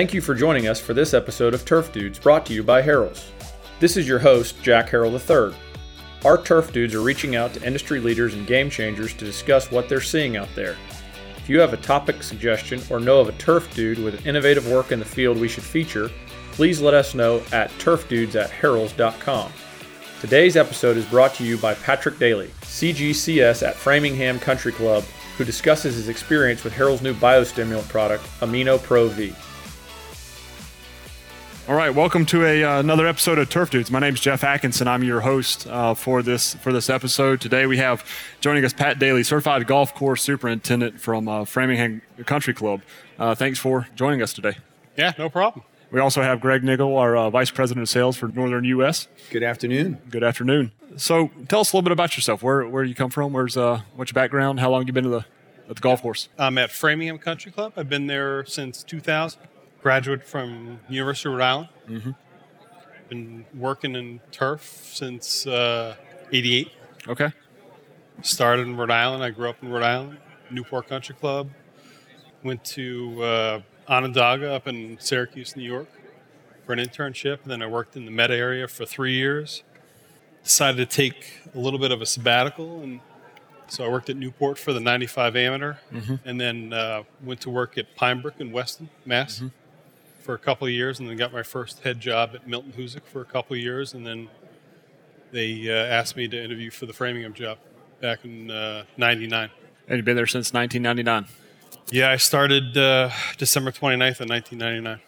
Thank you for joining us for this episode of Turf Dudes brought to you by Harrell's. This is your host, Jack Harrell III. Our Turf Dudes are reaching out to industry leaders and game changers to discuss what they're seeing out there. If you have a topic suggestion or know of a turf dude with innovative work in the field we should feature, please let us know at turfdudes at. Today's episode is brought to you by Patrick Daly, CGCS at Framingham Country Club, who discusses his experience with Harrell's new biostimulant product, Amino Pro V. All right, welcome to a, uh, another episode of Turf Dudes. My name is Jeff Atkinson. I'm your host uh, for this for this episode. Today we have joining us Pat Daly, certified golf course superintendent from uh, Framingham Country Club. Uh, thanks for joining us today. Yeah, no problem. We also have Greg Niggle, our uh, vice president of sales for Northern U.S. Good afternoon. Good afternoon. So, tell us a little bit about yourself. Where where you come from? Where's uh, what's your background? How long you been to the at the golf course? I'm at Framingham Country Club. I've been there since 2000. Graduate from University of Rhode Island. Mm-hmm. Been working in turf since uh, '88. Okay. Started in Rhode Island. I grew up in Rhode Island. Newport Country Club. Went to uh, Onondaga up in Syracuse, New York, for an internship. And then I worked in the Meta area for three years. Decided to take a little bit of a sabbatical, and so I worked at Newport for the 95 amateur, and then uh, went to work at Pinebrook in Weston, Mass, for a couple of years, and then got my first head job at Milton Hoosic for a couple of years, and then they uh, asked me to interview for the Framingham job back in '99. And you've been there since 1999. Yeah, I started uh, December 29th of 1999.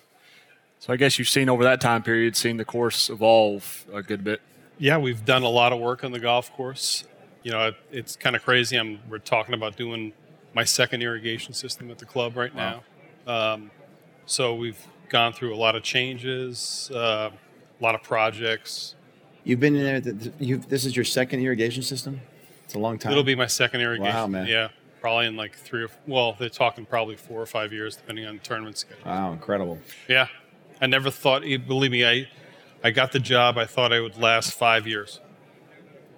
So I guess you've seen over that time period, seen the course evolve a good bit. Yeah, we've done a lot of work on the golf course. You know, it, it's kind of crazy. I'm we're talking about doing my second irrigation system at the club right now. Um, so we've gone through a lot of changes, uh, a lot of projects. You've been in there. th- th- You've, this is your second irrigation system. It's a long time. It'll be my second irrigation. Wow, man. Yeah, probably in like three or well, they're talking probably four or five years, depending on the tournament schedule. Wow, incredible. Yeah, I never thought. Believe me, I I got the job. I thought I would last five years.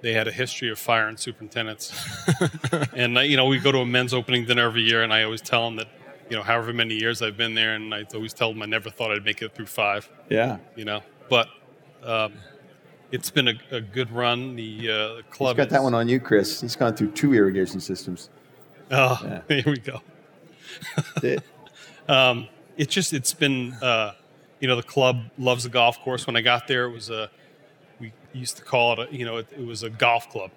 They had a history of firing superintendents, and uh, you know we go to a men's opening dinner every year, and I always tell them that you know however many years I've been there, and I always tell them I never thought I'd make it through five. Yeah. You know, but um, it's been a, a good run. The, uh, the He's club got that one on you, Chris. He's gone through two irrigation systems. Oh, Yeah. here we go. It. Um, it's just it's been uh, you know the club loves the golf course. When I got there, it was a we used to call it a, you know it, it was a golf club.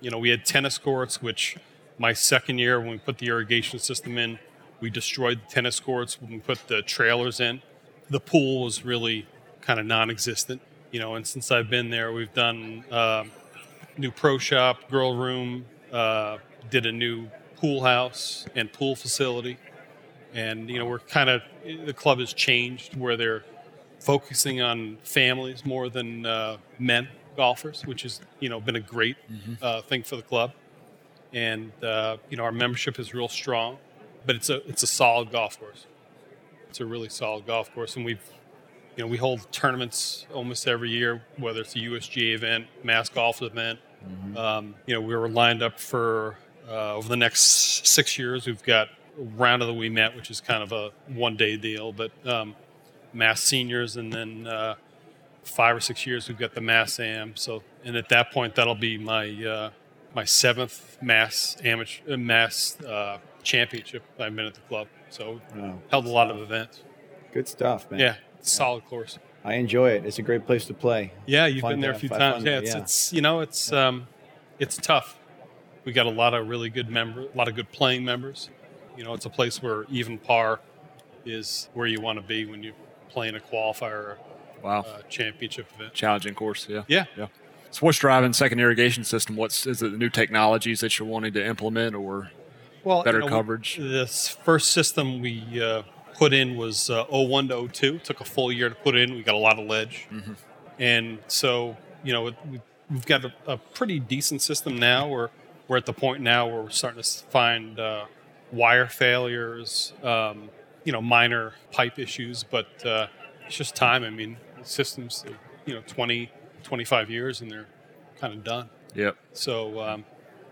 You know we had tennis courts, which my second year when we put the irrigation system in, we destroyed the tennis courts when we put the trailers in. The pool was really kind of non-existent. You know, and since I've been there, we've done um new pro shop, girl room, uh, did a new pool house and pool facility and you know we're kind of the club has changed where they're focusing on families more than uh, men golfers, which has you know been a great uh, thing for the club. And uh, you know our membership is real strong, but it's a it's a solid golf course. It's a really solid golf course, and we've you know we hold tournaments almost every year, whether it's a USGA event, mass golf event. Um, you know we were lined up for uh, over the next six years. We've got round of the we met, which is kind of a one day deal, but um, mass seniors, and then uh, five or six years we've got the mass am. So, and at that point, that'll be my uh, my seventh mass amateur uh, mass uh, championship I've been at the club. So, Wow. held a lot of events. Good stuff, man. Yeah, it's a solid course. I enjoy it. It's a great place to play. Yeah, you've Fun been there a few times. Yeah, it's, yeah. it's you know it's um, it's tough. We got a lot of really good members, a lot of good playing members. You know, it's a place where even par is where you want to be when you're playing a qualifier or Wow. a championship event. Challenging course, yeah. Yeah, Yeah. So what's driving second irrigation system? What's is it the new technologies that you're wanting to implement or well, Better you know, coverage. This first system we uh, put in was uh, 01 to 02. Took a full year to put in. We got a lot of ledge, Mm-hmm. and so you know we- we've got a, a pretty decent system now. We're we're at the point now where we're starting to find uh, wire failures, um, you know, minor pipe issues, but uh, it's just time. I mean, systems, you know, 20, 25 years, and they're kind of done. Yep. So, um,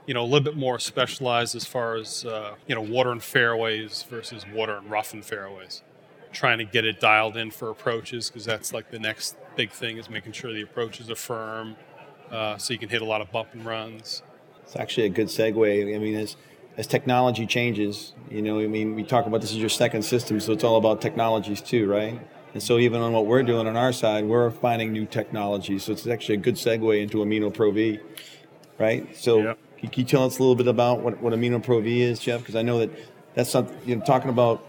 you know, a little bit more specialized as far as, uh, you know, water and fairways versus water and rough and fairways. trying to get it dialed in for approaches because that's like the next big thing is making sure the approaches are firm, uh, so you can hit a lot of bump and runs. It's actually a good segue. I mean, as as technology changes, you know, I mean, we talk about this is your second system, so it's all about technologies too, right? And so even on what we're doing on our side, we're finding new technologies. So it's actually a good segue into Amino Pro V, right? So Yep. can you tell us a little bit about what, what Amino Pro V is, Jeff? Because I know that that's something, you know, talking about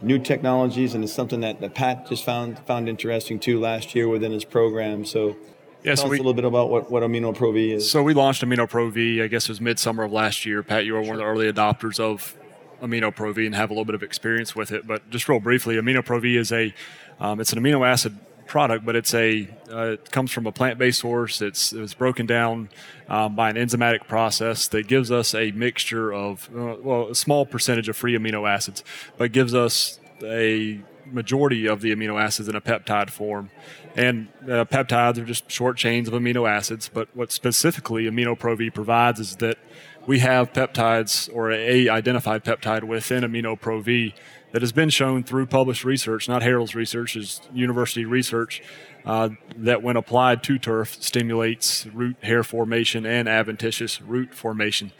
new technologies and it's something that, that Pat just found found interesting too last year within his program. So Yeah, tell so us we, a little bit about what, what Amino Pro V is. So we launched Amino Pro V, I guess it was midsummer of last year. Pat, you were one of the early adopters of Amino Pro V and have a little bit of experience with it. But just real briefly, Amino Pro V is a, um, it's an amino acid product, but it's a, uh, it comes from a plant-based source. It's it was broken down um, by an enzymatic process that gives us a mixture of, uh, well, a small percentage of free amino acids, but gives us a majority of the amino acids in a peptide form. And uh, peptides are just short chains of amino acids. But what specifically Amino Pro V provides is that we have peptides or a identified peptide within Amino Pro V that has been shown through published research, not Harrell's research, is university research, uh, that when applied to turf stimulates root hair formation and adventitious root formation.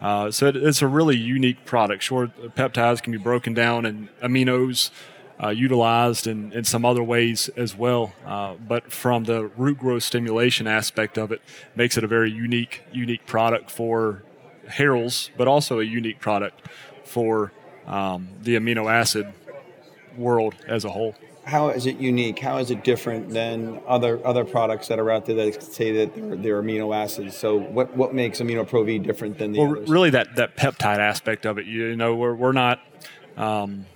Uh, so it, it's a really unique product. Sure, peptides can be broken down and aminos uh, utilized in, in some other ways as well. Uh, but from the root growth stimulation aspect of it, makes it a very unique unique product for Harrell's, but also a unique product for um, the amino acid world as a whole. how is it unique? How is it different than other other products that are out there that say that they're, they're amino acids? So what what makes Amino Pro V different than the Well, others? really, that, that peptide aspect of it, you know, we're, we're not. Um,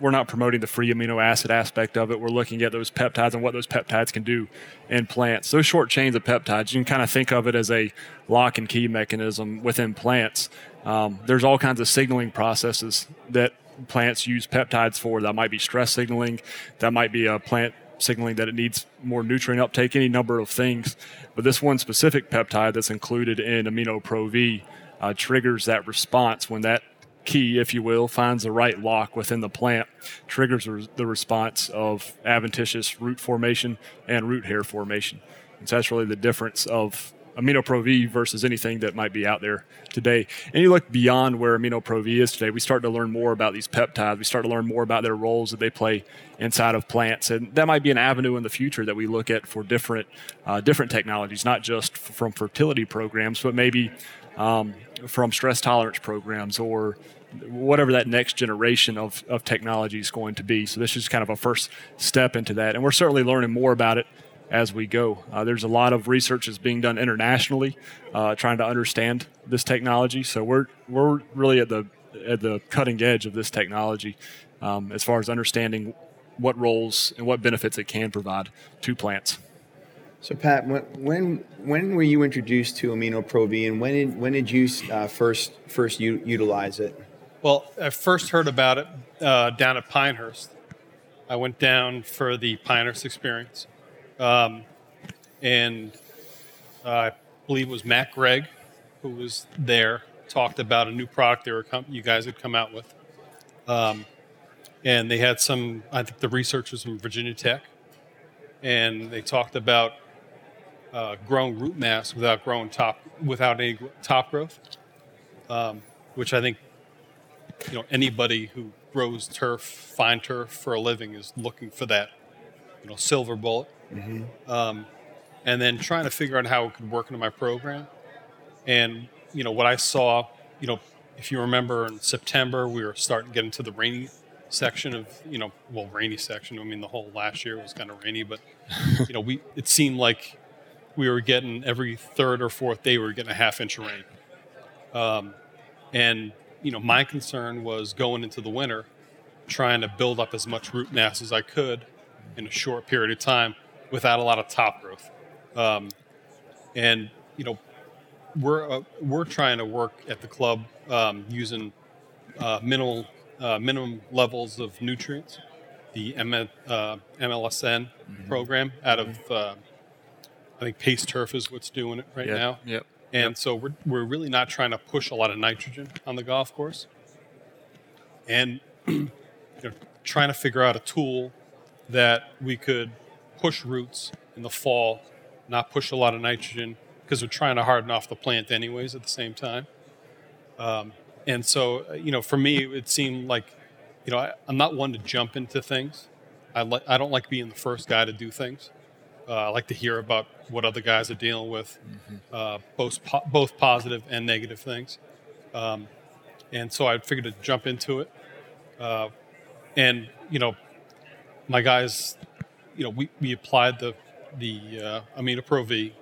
we're not promoting the free amino acid aspect of it. We're looking at those peptides and what those peptides can do in plants. Those short chains of peptides, you can kind of think of it as a lock and key mechanism within plants. Um, there's all kinds of signaling processes that plants use peptides for. That might be stress signaling, that might be a plant signaling that it needs more nutrient uptake, any number of things. But this one specific peptide that's included in Amino Pro V uh, triggers that response when that key, if you will, finds the right lock within the plant, triggers the- response of adventitious root formation and root hair formation. And so that's really the difference of Amino Pro V versus anything that might be out there today. And you look beyond where Amino Pro V is today, we start to learn more about these peptides. We start to learn more about their roles that they play inside of plants. And that might be an avenue in the future that we look at for different, uh, different technologies, not just from fertility programs, but maybe um, from stress tolerance programs or whatever that next generation of, of technology is going to be. So this is kind of a first step into that. And we're certainly learning more about it as we go. Uh, there's a lot of research that's being done internationally, uh, trying to understand this technology. So we're we're really at the at the cutting edge of this technology um, as far as understanding what roles and what benefits it can provide to plants. So Pat, when when when were you introduced to Amino Pro V, and when did when did you uh, first first u- utilize it? Well, I first heard about it uh, down at Pinehurst. I went down for the Pinehurst experience, um, and uh, I believe it was Matt Gregg who was there. Talked about a new product they were com- you guys had come out with, um, and they had some. I think the researchers from Virginia Tech, and they talked about uh, growing root mass without growing top without any top growth, um, which I think you know anybody who grows turf, fine turf for a living is looking for that, you know, silver bullet. Um, and then trying to figure out how it could work into my program. And you know what I saw, you know, if you remember in September we were starting to get into the rainy section of you know well rainy section. I mean the whole last year was kind of rainy, but you know we it seemed like we were getting every third or fourth day we were getting a half inch of rain. Um, and you know, my concern was going into the winter, trying to build up as much root mass as I could in a short period of time without a lot of top growth. Um, and you know, we're uh, we're trying to work at the club um, using uh, minimal uh, minimum levels of nutrients, the M- uh, MLSN program out of uh, I think Pace Turf is what's doing it right now. Yep. And so we're, we're really not trying to push a lot of nitrogen on the golf course. And you know, trying to figure out a tool that we could push roots in the fall, not push a lot of nitrogen because we're trying to harden off the plant anyways at the same time. Um, and so, uh, you know, for me, it seemed like, you know, I, I'm not one to jump into things. I like I don't like being the first guy to do things. Uh, I like to hear about what other guys are dealing with, uh, both po- both positive and negative things. Um, and so I figured to jump into it. Uh, and you know, my guys, you know, we, we applied the the uh, Amino Pro V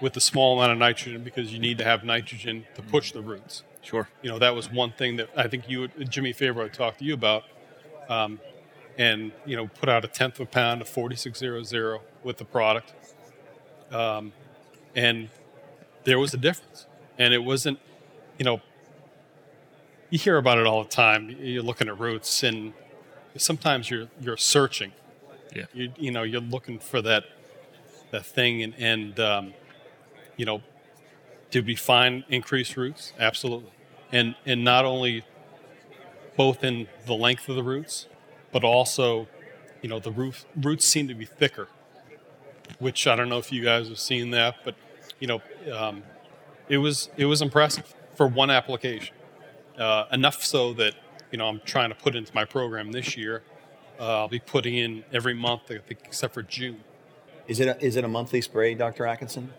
with a small amount of nitrogen because you need to have nitrogen to push the roots. Sure. You know, that was one thing that I think you, Jimmy Favreau, talked to you about. Um, and you know, put out a tenth of a pound of 4600 with the product. Um, and there was a difference. And it wasn't, you know, you hear about it all the time. You're looking at roots, and sometimes you're you're searching. Yeah. You you know you're looking for that that thing, and and um, you know, did we find increased roots? Absolutely, and and not only both in the length of the roots, but also, you know, the roof, roots seem to be thicker, which I don't know if you guys have seen that, but you know, um, it was it was impressive for one application. Uh, enough so that you know I'm trying to put into my program this year. Uh, I'll be putting in every month, I think, except for June. Is it a, is it a monthly spray, Dr. Atkinson?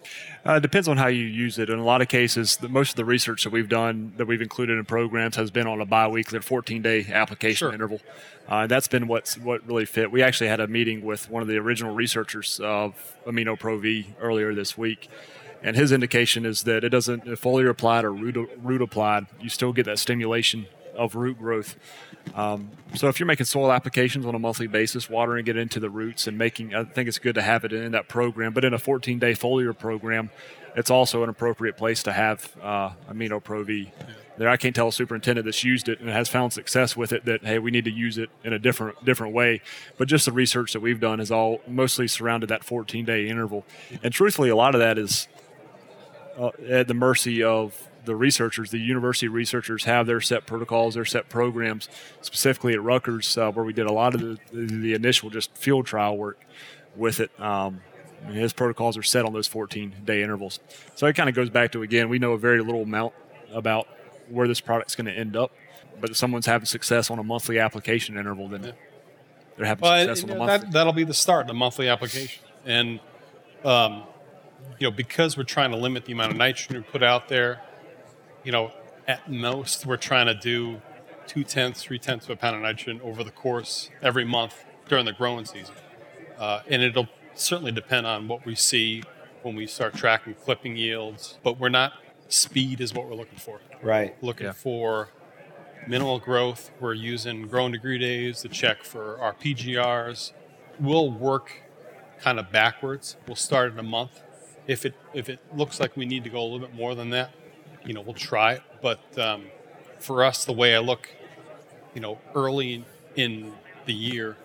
Uh, it depends on how you use it. In a lot of cases, the, most of the research that we've done that we've included in programs has been on a biweekly or 14 day application Sure. interval. Uh, that's been what's what really fit. We actually had a meeting with one of the original researchers of Amino Pro V earlier this week, and his indication is that it doesn't if foliar applied or root, root applied, you still get that stimulation of root growth. Um, so if you're making soil applications on a monthly basis, watering it into the roots and making, I think it's good to have it in that program. But in a 14-day foliar program, it's also an appropriate place to have uh, Amino Pro V. There, I can't tell a superintendent that's used it and has found success with it that hey, we need to use it in a different different way. But just the research that we've done is all mostly surrounded that 14-day interval, and truthfully, a lot of that is uh, at the mercy of the researchers. The university researchers have their set protocols, their set programs. Specifically at Rutgers, uh, where we did a lot of the, the initial just field trial work with it. Um, and his protocols are set on those 14 day intervals. So it kind of goes back to again, we know a very little amount about where this product's going to end up. But if someone's having success on a monthly application interval, then they're having Well, success it- on the monthly. that, that'll be the start, the monthly application. And, um, you know, because we're trying to limit the amount of nitrogen we put out there, you know, at most we're trying to do two tenths, three tenths of a pound of nitrogen over the course every month during the growing season. Uh, and it'll certainly depend on what we see when we start tracking clipping yields. But we're not, speed is what we're looking for Right. looking Yeah. for minimal growth. We're using growing degree days to check for our PGRs. We'll work kind of backwards. We'll start in a month. If it if it looks like we need to go a little bit more than that, you know, we'll try it. But um, for us, the way I look, you know, early in the year,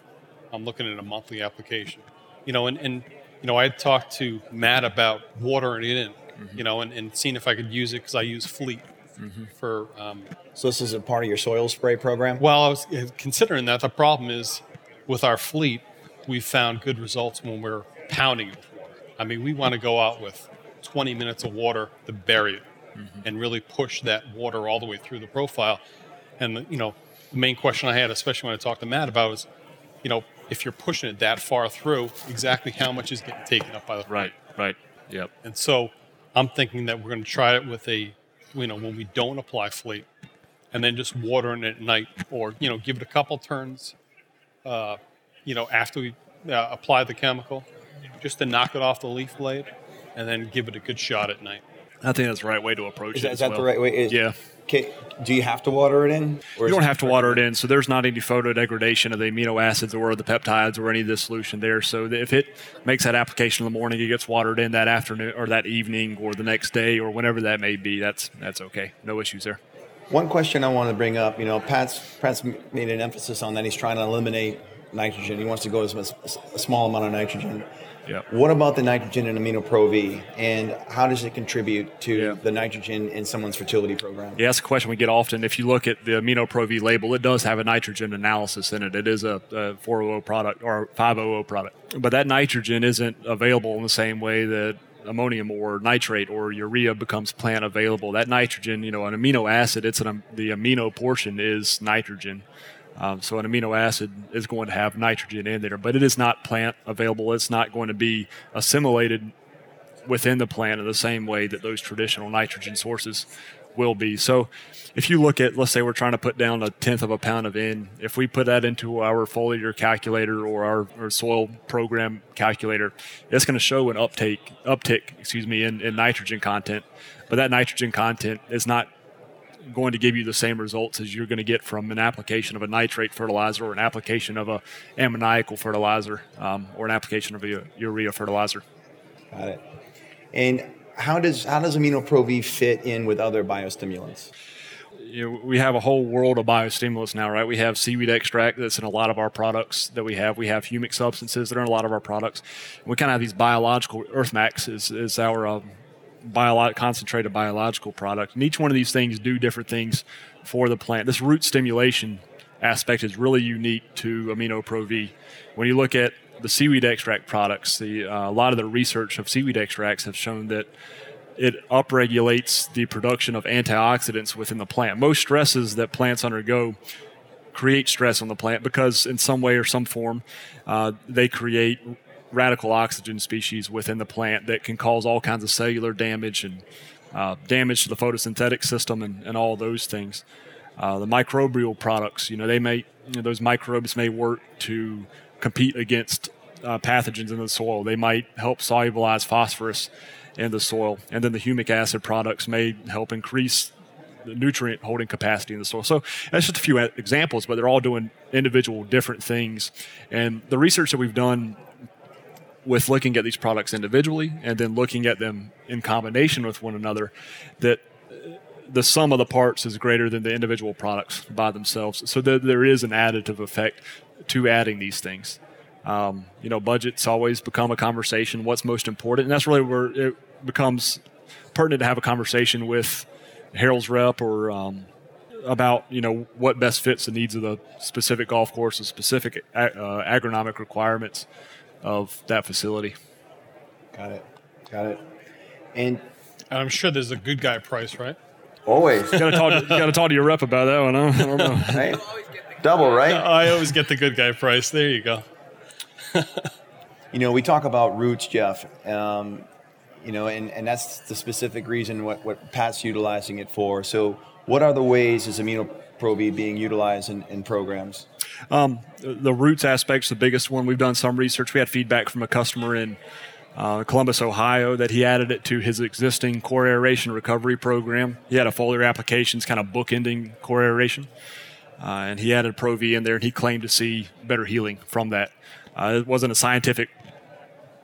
I'm looking at a monthly application. You know, and, and you know, I had talked to Matt about watering it in, you know, and, and seeing if I could use it because I use Fleet for um, So this is a part of your soil spray program? well, I was uh, considering that. The problem is with our fleet, we've found good results when we're pounding it with water. I mean, we want to go out with 20 minutes of water to bury it and really push that water all the way through the profile. And, the, you know, the main question I had, especially when I talked to Matt about, was, you know, if you're pushing it that far through, exactly how much is getting taken up by the right, right. Yep. and so I'm thinking that we're going to try it with a, you know, when we don't apply fleet, and then just watering it at night, or you know, give it a couple turns, uh, you know, after we uh, apply the chemical, just to knock it off the leaf blade, and then give it a good shot at night. I think that's the right way to approach Is it. that, as is that well. the right way? Is, Yeah. Okay, do you have to water it in? You don't have to water it in, so there's not any photo degradation of the amino acids or the peptides or any of the solution there. So if it makes that application in the morning, it gets watered in that afternoon or that evening or the next day or whenever that may be. That's that's okay. No issues there. One question I want to bring up, you know, Pat's Pat's made an emphasis on that he's trying to eliminate nitrogen. He wants to go to a small amount of nitrogen. Yeah. What about the nitrogen in Amino Pro V, and how does it contribute to Yeah. the nitrogen in someone's fertility program? Yeah, that's a question we get often. If you look at the Amino Pro V label, it does have a nitrogen analysis in it. It is a, a 400 product or 500 product, but that nitrogen isn't available in the same way that ammonium or nitrate or urea becomes plant available. That nitrogen, you know, an amino acid, it's an, the amino portion is nitrogen. Um, so an amino acid is going to have nitrogen in there, but it is not plant available. It's not going to be assimilated within the plant in the same way that those traditional nitrogen sources will be. So if you look at, let's say we're trying to put down a tenth of a pound of N, if we put that into our foliar calculator or our, soil program calculator, it's going to show an uptake, uptick, excuse me, in, in nitrogen content. But that nitrogen content is not going to give you the same results as you're going to get from an application of a nitrate fertilizer or an application of a ammoniacal fertilizer um, or an application of a urea fertilizer. Got it. And how does how does Amino Pro V fit in with other biostimulants? you know, we have a whole world of biostimulants now, right? We have seaweed extract that's in a lot of our products that we have. We have humic substances that are in a lot of our products. We kind of have these biological. Earthmax is, is our um, bio- concentrated biological product, and each one of these things do different things for the plant. This root stimulation aspect is really unique to Amino Pro V. When you look at the seaweed extract products, the, uh, a lot of the research of seaweed extracts have shown that it upregulates the production of antioxidants within the plant. Most stresses that plants undergo create stress on the plant because, in some way or some form, uh, they create radical oxygen species within the plant that can cause all kinds of cellular damage and uh, damage to the photosynthetic system and, and all those things. Uh, the microbial products, you know, they may you know, those microbes may work to compete against uh, pathogens in the soil. They might help solubilize phosphorus in the soil, and then the humic acid products may help increase the nutrient holding capacity in the soil. So that's just a few examples, but they're all doing individual different things. And the research that we've done with looking at these products individually and then looking at them in combination with one another, that the sum of the parts is greater than the individual products by themselves. So there is an additive effect to adding these things. Um, you know, budgets always become a conversation. What's most important, and that's really where it becomes pertinent to have a conversation with Harrell's rep or um, about you know what best fits the needs of the specific golf course, the specific uh, agronomic requirements of that facility. Got it. Got it. And And I'm sure there's a good guy price, right? always, got to talk. Got to talk to your rep about that one. Huh? I don't know. right? Double, right? I always get the good guy price. There you go. You know, we talk about roots, Jeff. Um, you know, and, and that's the specific reason what, what Pat's utilizing it for. So, what are the ways is Amino Pro V being utilized in, in programs? Um, the, roots aspect's the biggest one. We've done some research. We had feedback from a customer in uh, Columbus, Ohio, that he added it to his existing core aeration recovery program. He had a foliar applications kind of bookending core aeration, uh, and he added Pro V in there, and he claimed to see better healing from that. Uh, it wasn't a scientific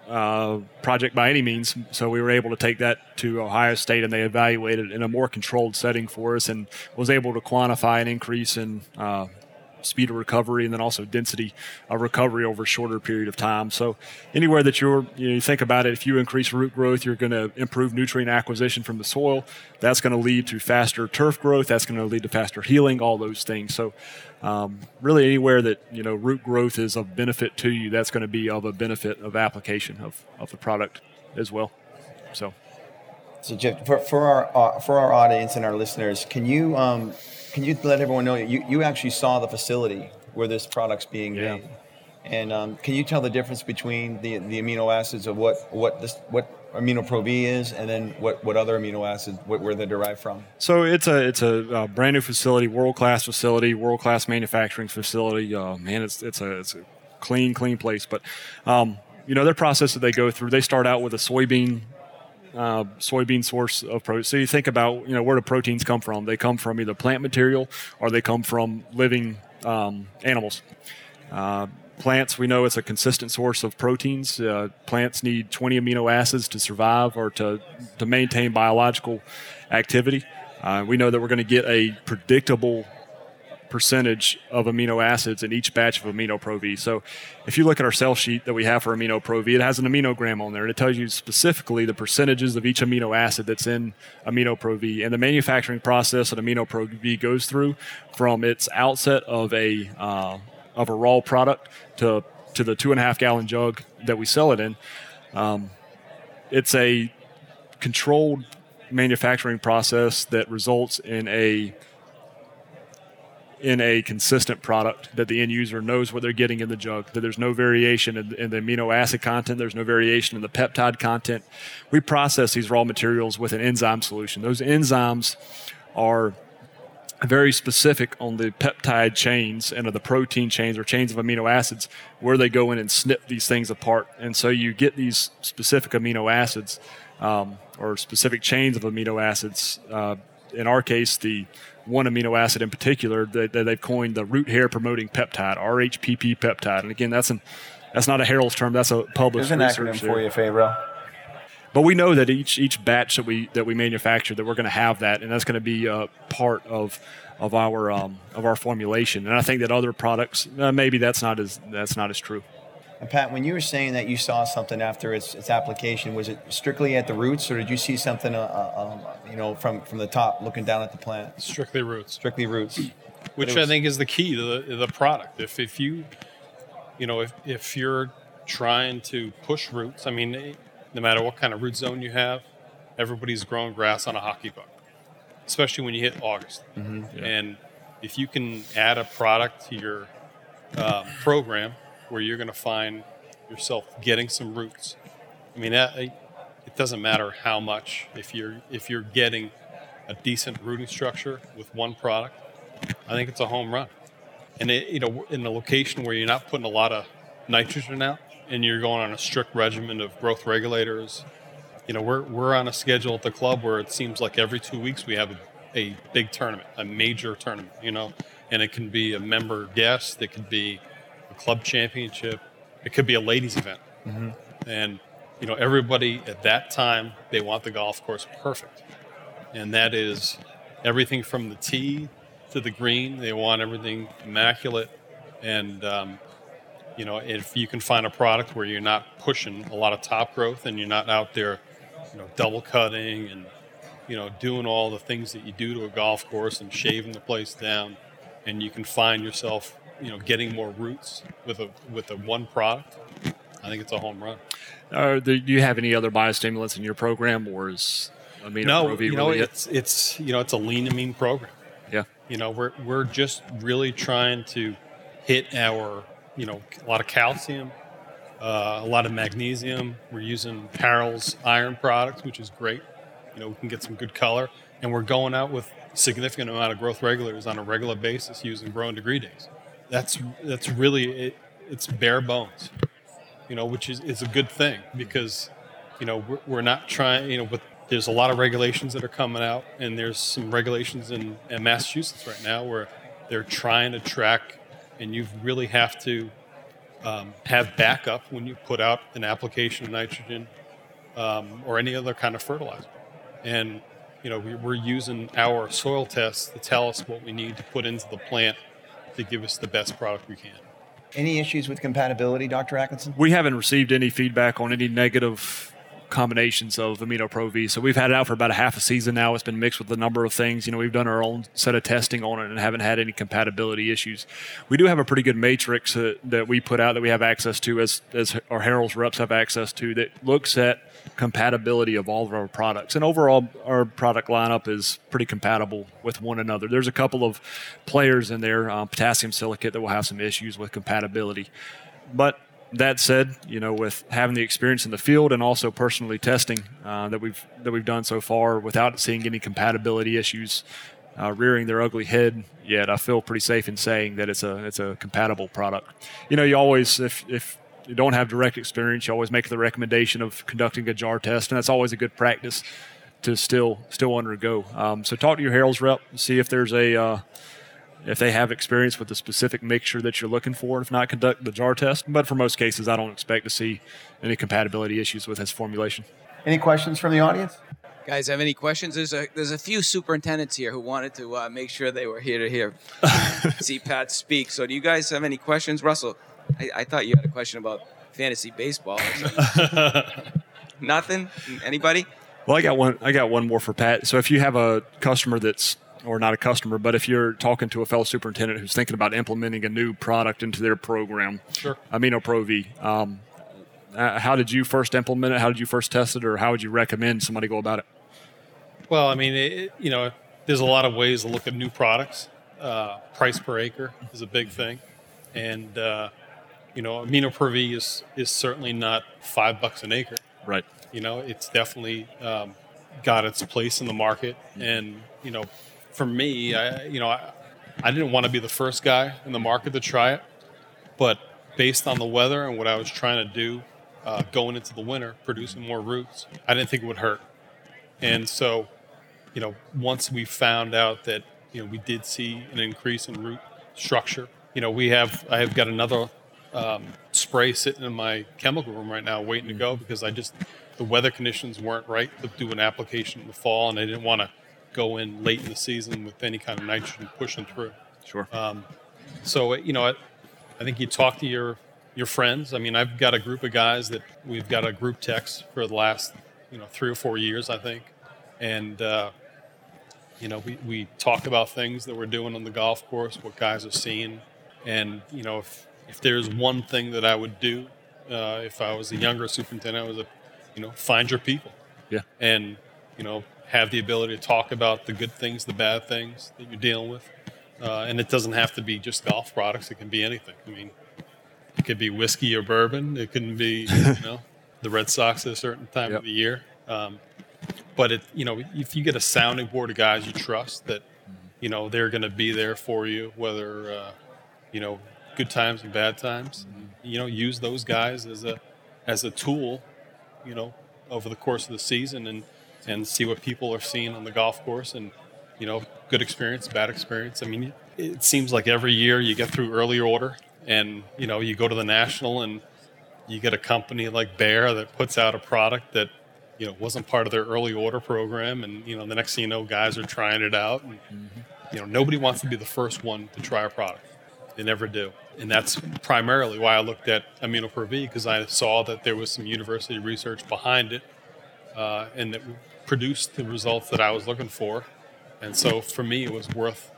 uh, project by any means. So we were able to take that to Ohio State, and they evaluated it in a more controlled setting for us, and was able to quantify an increase in uh, speed of recovery and then also density of recovery over a shorter period of time. So anywhere that you're, you, know, you think about it, if you increase root growth, you're going to improve nutrient acquisition from the soil. That's going to lead to faster turf growth. That's going to lead to faster healing. All those things. So um, really anywhere that you know root growth is of benefit to you, that's going to be of a benefit of application of, of the product as well. So So, Jeff, for, for our uh, for our audience and our listeners, can you um, can you let everyone know you, you actually saw the facility where this product's being Yeah. made, and um, can you tell the difference between the the amino acids of what what this what amino pro V is, and then what, what other amino acids what, where they're derived from? So it's a it's a uh, brand new facility, world class facility, world class manufacturing facility. Uh, man, it's it's a it's a clean clean place. But um, you know their process that they go through. They start out with a soybean uh, soybean source of protein. So you think about you know where do proteins come from? They come from either plant material or they come from living um, animals. Uh, plants, we know it's a consistent source of proteins. Uh, plants need 20 amino acids to survive or to, to maintain biological activity. Uh, we know that we're going to get a predictable percentage of amino acids in each batch of Amino Pro V. So if you look at our cell sheet that we have for Amino Pro V, it has an aminogram on there and it tells you specifically the percentages of each amino acid that's in Amino Pro V. And the manufacturing process that Amino Pro V goes through from its outset of a uh, of a raw product to to the two and a half gallon jug that we sell it in, um, it's a controlled manufacturing process that results in a in a consistent product that the end user knows what they're getting in the jug, that there's no variation in, in, the amino acid content, there's no variation in the peptide content. We process these raw materials with an enzyme solution. Those enzymes are very specific on the peptide chains and of the protein chains or chains of amino acids where they go in and snip these things apart. And so you get these specific amino acids um, or specific chains of amino acids. Uh, in our case, the one amino acid in particular that, that they've coined the root hair promoting peptide, RHPP peptide. And again, that's an that's not a Harrell's term. That's a published There's an acronym for you, Favreau. But we know that each each batch that we that we manufacture that we're going to have that, and that's going to be a part of of our um, of our formulation. And I think that other products uh, maybe that's not as that's not as true. And Pat, when you were saying that you saw something after its, its application, was it strictly at the roots, or did you see something, uh, uh, um, you know, from, from the top, looking down at the plant? Strictly roots. Strictly roots. Which was, I think is the key to the, the product. If, if you, you know, if, if you're trying to push roots, I mean, no matter what kind of root zone you have, everybody's growing grass on a hockey puck, especially when you hit August. Mm-hmm, yeah. And if you can add a product to your um, program where you're going to find yourself getting some roots. I mean, it doesn't matter how much if you're if you're getting a decent rooting structure with one product. I think it's a home run, and it, you know, in a location where you're not putting a lot of nitrogen out, and you're going on a strict regimen of growth regulators. You know, we're we're on a schedule at the club where it seems like every two weeks we have a, a big tournament, a major tournament. You know, and it can be a member guest, it could be a club championship. It could be a ladies event. Mm-hmm. And, you know, everybody at that time, they want the golf course perfect. And that is everything from the tee to the green. They want everything immaculate. And, um, you know, if you can find a product where you're not pushing a lot of top growth and you're not out there, you know, double cutting and, you know, doing all the things that you do to a golf course and shaving the place down, and you can find yourself you know getting more roots with a with a one product, I think it's a home run. Uh, do you have any other biostimulants in your program, or is amino no? You know, really it's it? it's you know it's a lean amine program. Yeah. You know, we're we're just really trying to hit our you know a lot of calcium, uh, a lot of magnesium. We're using Harrell's iron products, which is great. You know, we can get some good color, and we're going out with significant amount of growth regulators on a regular basis using growing degree days that's that's really it, it's bare bones, you know, which is, is a good thing because you know we're, we're not trying, you know, but there's a lot of regulations that are coming out, and there's some regulations in, in Massachusetts right now where they're trying to track, and you really have to um, have backup when you put out an application of nitrogen um, or any other kind of fertilizer. And you know, we, we're using our soil tests to tell us what we need to put into the plant to give us the best product we can. Any issues with compatibility, Dr. Atkinson? We haven't received any feedback on any negative combinations of Amino Pro V. So we've had it out for about a half a season now. It's been mixed with a number of things. You know, we've done our own set of testing on it and haven't had any compatibility issues. We do have a pretty good matrix uh, that we put out that we have access to as as our Harrell's reps have access to that looks at compatibility of all of our products. And overall, our product lineup is pretty compatible with one another. There's a couple of players in there, um, potassium silicate, that will have some issues with compatibility. But that said, you know, with having the experience in the field and also personally testing uh, that we've that we've done so far, without seeing any compatibility issues uh, rearing their ugly head yet, I feel pretty safe in saying that it's a it's a compatible product. You know, you always if if you don't have direct experience, you always make the recommendation of conducting a jar test, and that's always a good practice to still still undergo. Um, so talk to your Harrell's rep, see if there's a uh, if they have experience with the specific mixture that you're looking for. If not, conduct the jar test. But for most cases, I don't expect to see any compatibility issues with this formulation. Any questions from the audience? Guys, have any questions? There's a there's a few superintendents here who wanted to uh, make sure they were here to hear see Pat speak. So, do you guys have any questions, Russell? I, I thought you had a question about fantasy baseball. Or something. Nothing? Anybody? Well, I got one. I got one more for Pat. So, if you have a customer that's, or not a customer, but if you're talking to a fellow superintendent who's thinking about implementing a new product into their program, Sure. Amino Pro V, um, uh, how did you first implement it? How did you first test it, or how would you recommend somebody go about it? Well, I mean, it, you know, there's a lot of ways to look at new products. Uh, price per acre is a big thing, and uh, you know, Amino Pro V is is certainly not five bucks an acre. Right. You know, it's definitely um, got its place in the market, and you know, for me, I you know, I, I didn't want to be the first guy in the market to try it, but based on the weather and what I was trying to do, uh, going into the winter, producing more roots, I didn't think it would hurt, and so, you know, once we found out that you know we did see an increase in root structure, you know, we have I have got another um, spray sitting in my chemical room right now, waiting to go because I just the weather conditions weren't right to do an application in the fall, and I didn't want to go in late in the season with any kind of nitrogen pushing through. Sure. So you know, I, I think you talk to your your friends. I mean, I've got a group of guys that we've got a group text for the last you know three or four years, I think, and uh, you know we, we talk about things that we're doing on the golf course, what guys are seeing, and you know if if there's one thing that I would do uh, if I was a younger superintendent, I was a you know find your people yeah. and you know have the ability to talk about the good things, the bad things that you're dealing with. Uh, and it doesn't have to be just golf products; it can be anything. I mean, it could be whiskey or bourbon. It can be you know the Red Sox at a certain time Yep. of the year. Um, but it you know if you get a sounding board of guys you trust that you know they're going to be there for you, whether uh, you know good times and bad times. You know, use those guys as a as a tool you know, over the course of the season and and see what people are seeing on the golf course and you know, good experience, bad experience. I mean, it seems like every year you get through early order and you know, you go to the national and you get a company like Bayer that puts out a product that you know wasn't part of their early order program and you know the next thing you know guys are trying it out and you know nobody wants to be the first one to try a product they never do and that's primarily why i looked at Amino Pro V because i saw that there was some university research behind it uh, and that produced the results that i was looking for and so for me it was worth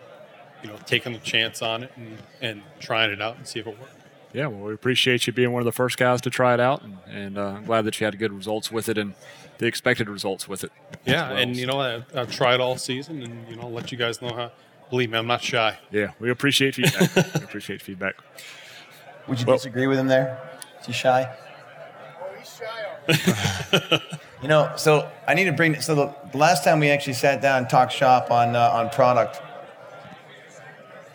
you know taking the chance on it and, and trying it out and see if it worked Yeah, well, we appreciate you being one of the first guys to try it out, and, and uh, glad that you had good results with it and the expected results with it. yeah well. and you know I, i've tried all season and you know I'll let you guys know how believe me i'm not shy Yeah, we appreciate feedback. we appreciate feedback. Would you Well- disagree with him there? Is he shy? Oh, he's shy you know, so I need to bring. So the, the last time we actually sat down and talked shop on uh, on product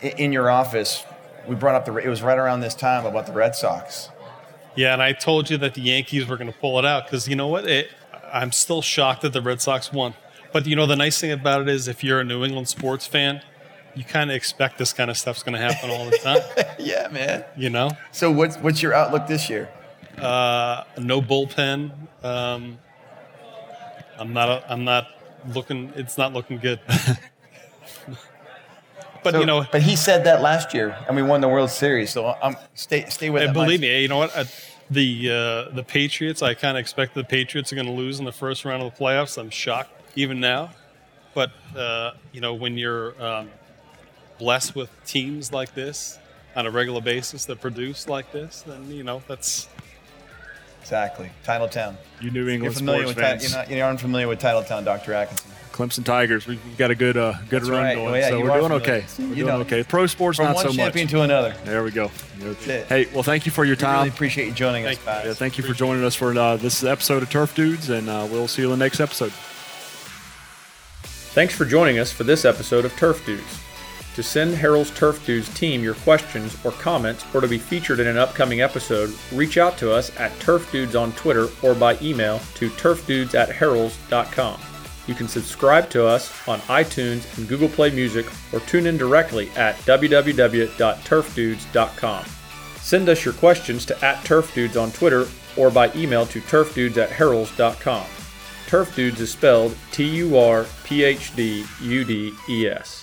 i- in your office, we brought up the. It was right around this time about the Red Sox. Yeah, and I told you that the Yankees were going to pull it out because you know what? It, I'm still shocked that the Red Sox won. But you know, the nice thing about it is, if you're a New England sports fan, you kind of expect this kind of stuff's going to happen all the time. yeah, man. you know, So what's what's your outlook this year? uh, no bullpen. Um, I'm not. I'm not looking. It's not looking good. but So- you know, but he said that last year, and we won the World Series. So I'm stay stay with And it. believe me, you know what? Uh, the uh, the Patriots. I kind of expect the Patriots are going to lose in the first round of the playoffs. I'm shocked even now, but uh, you know when you're um, blessed with teams like this on a regular basis that produce like this, then you know that's exactly Titletown. You New You're familiar sports with Ti- fans, you're, not, you're unfamiliar with Titletown, Dr. Atkinson. Clemson Tigers. We've got a good uh, good That's run right. going, Oh, yeah, so you we're doing familiar. okay. We're You doing know, okay. Pro sports From not one so champion much. to another. There we go. Hey, well, thank you for your We really time. appreciate you joining us, Thank you. guys. Yeah, thank you for joining us for uh, this episode of Turf Dudes, and uh, we'll see you in the next episode. Thanks for joining us for this episode of Turf Dudes. To send Harrell's Turf Dudes team your questions or comments or to be featured in an upcoming episode, reach out to us at Turf Dudes on Twitter or by email to turfdudes at harrells.com. You can subscribe to us on iTunes and Google Play Music or tune in directly at www.turfdudes.com. Send us your questions to at Turf Dudes on Twitter or by email to turfdudes at harrells.com. Turf Dudes is spelled T U R P H D U D E S.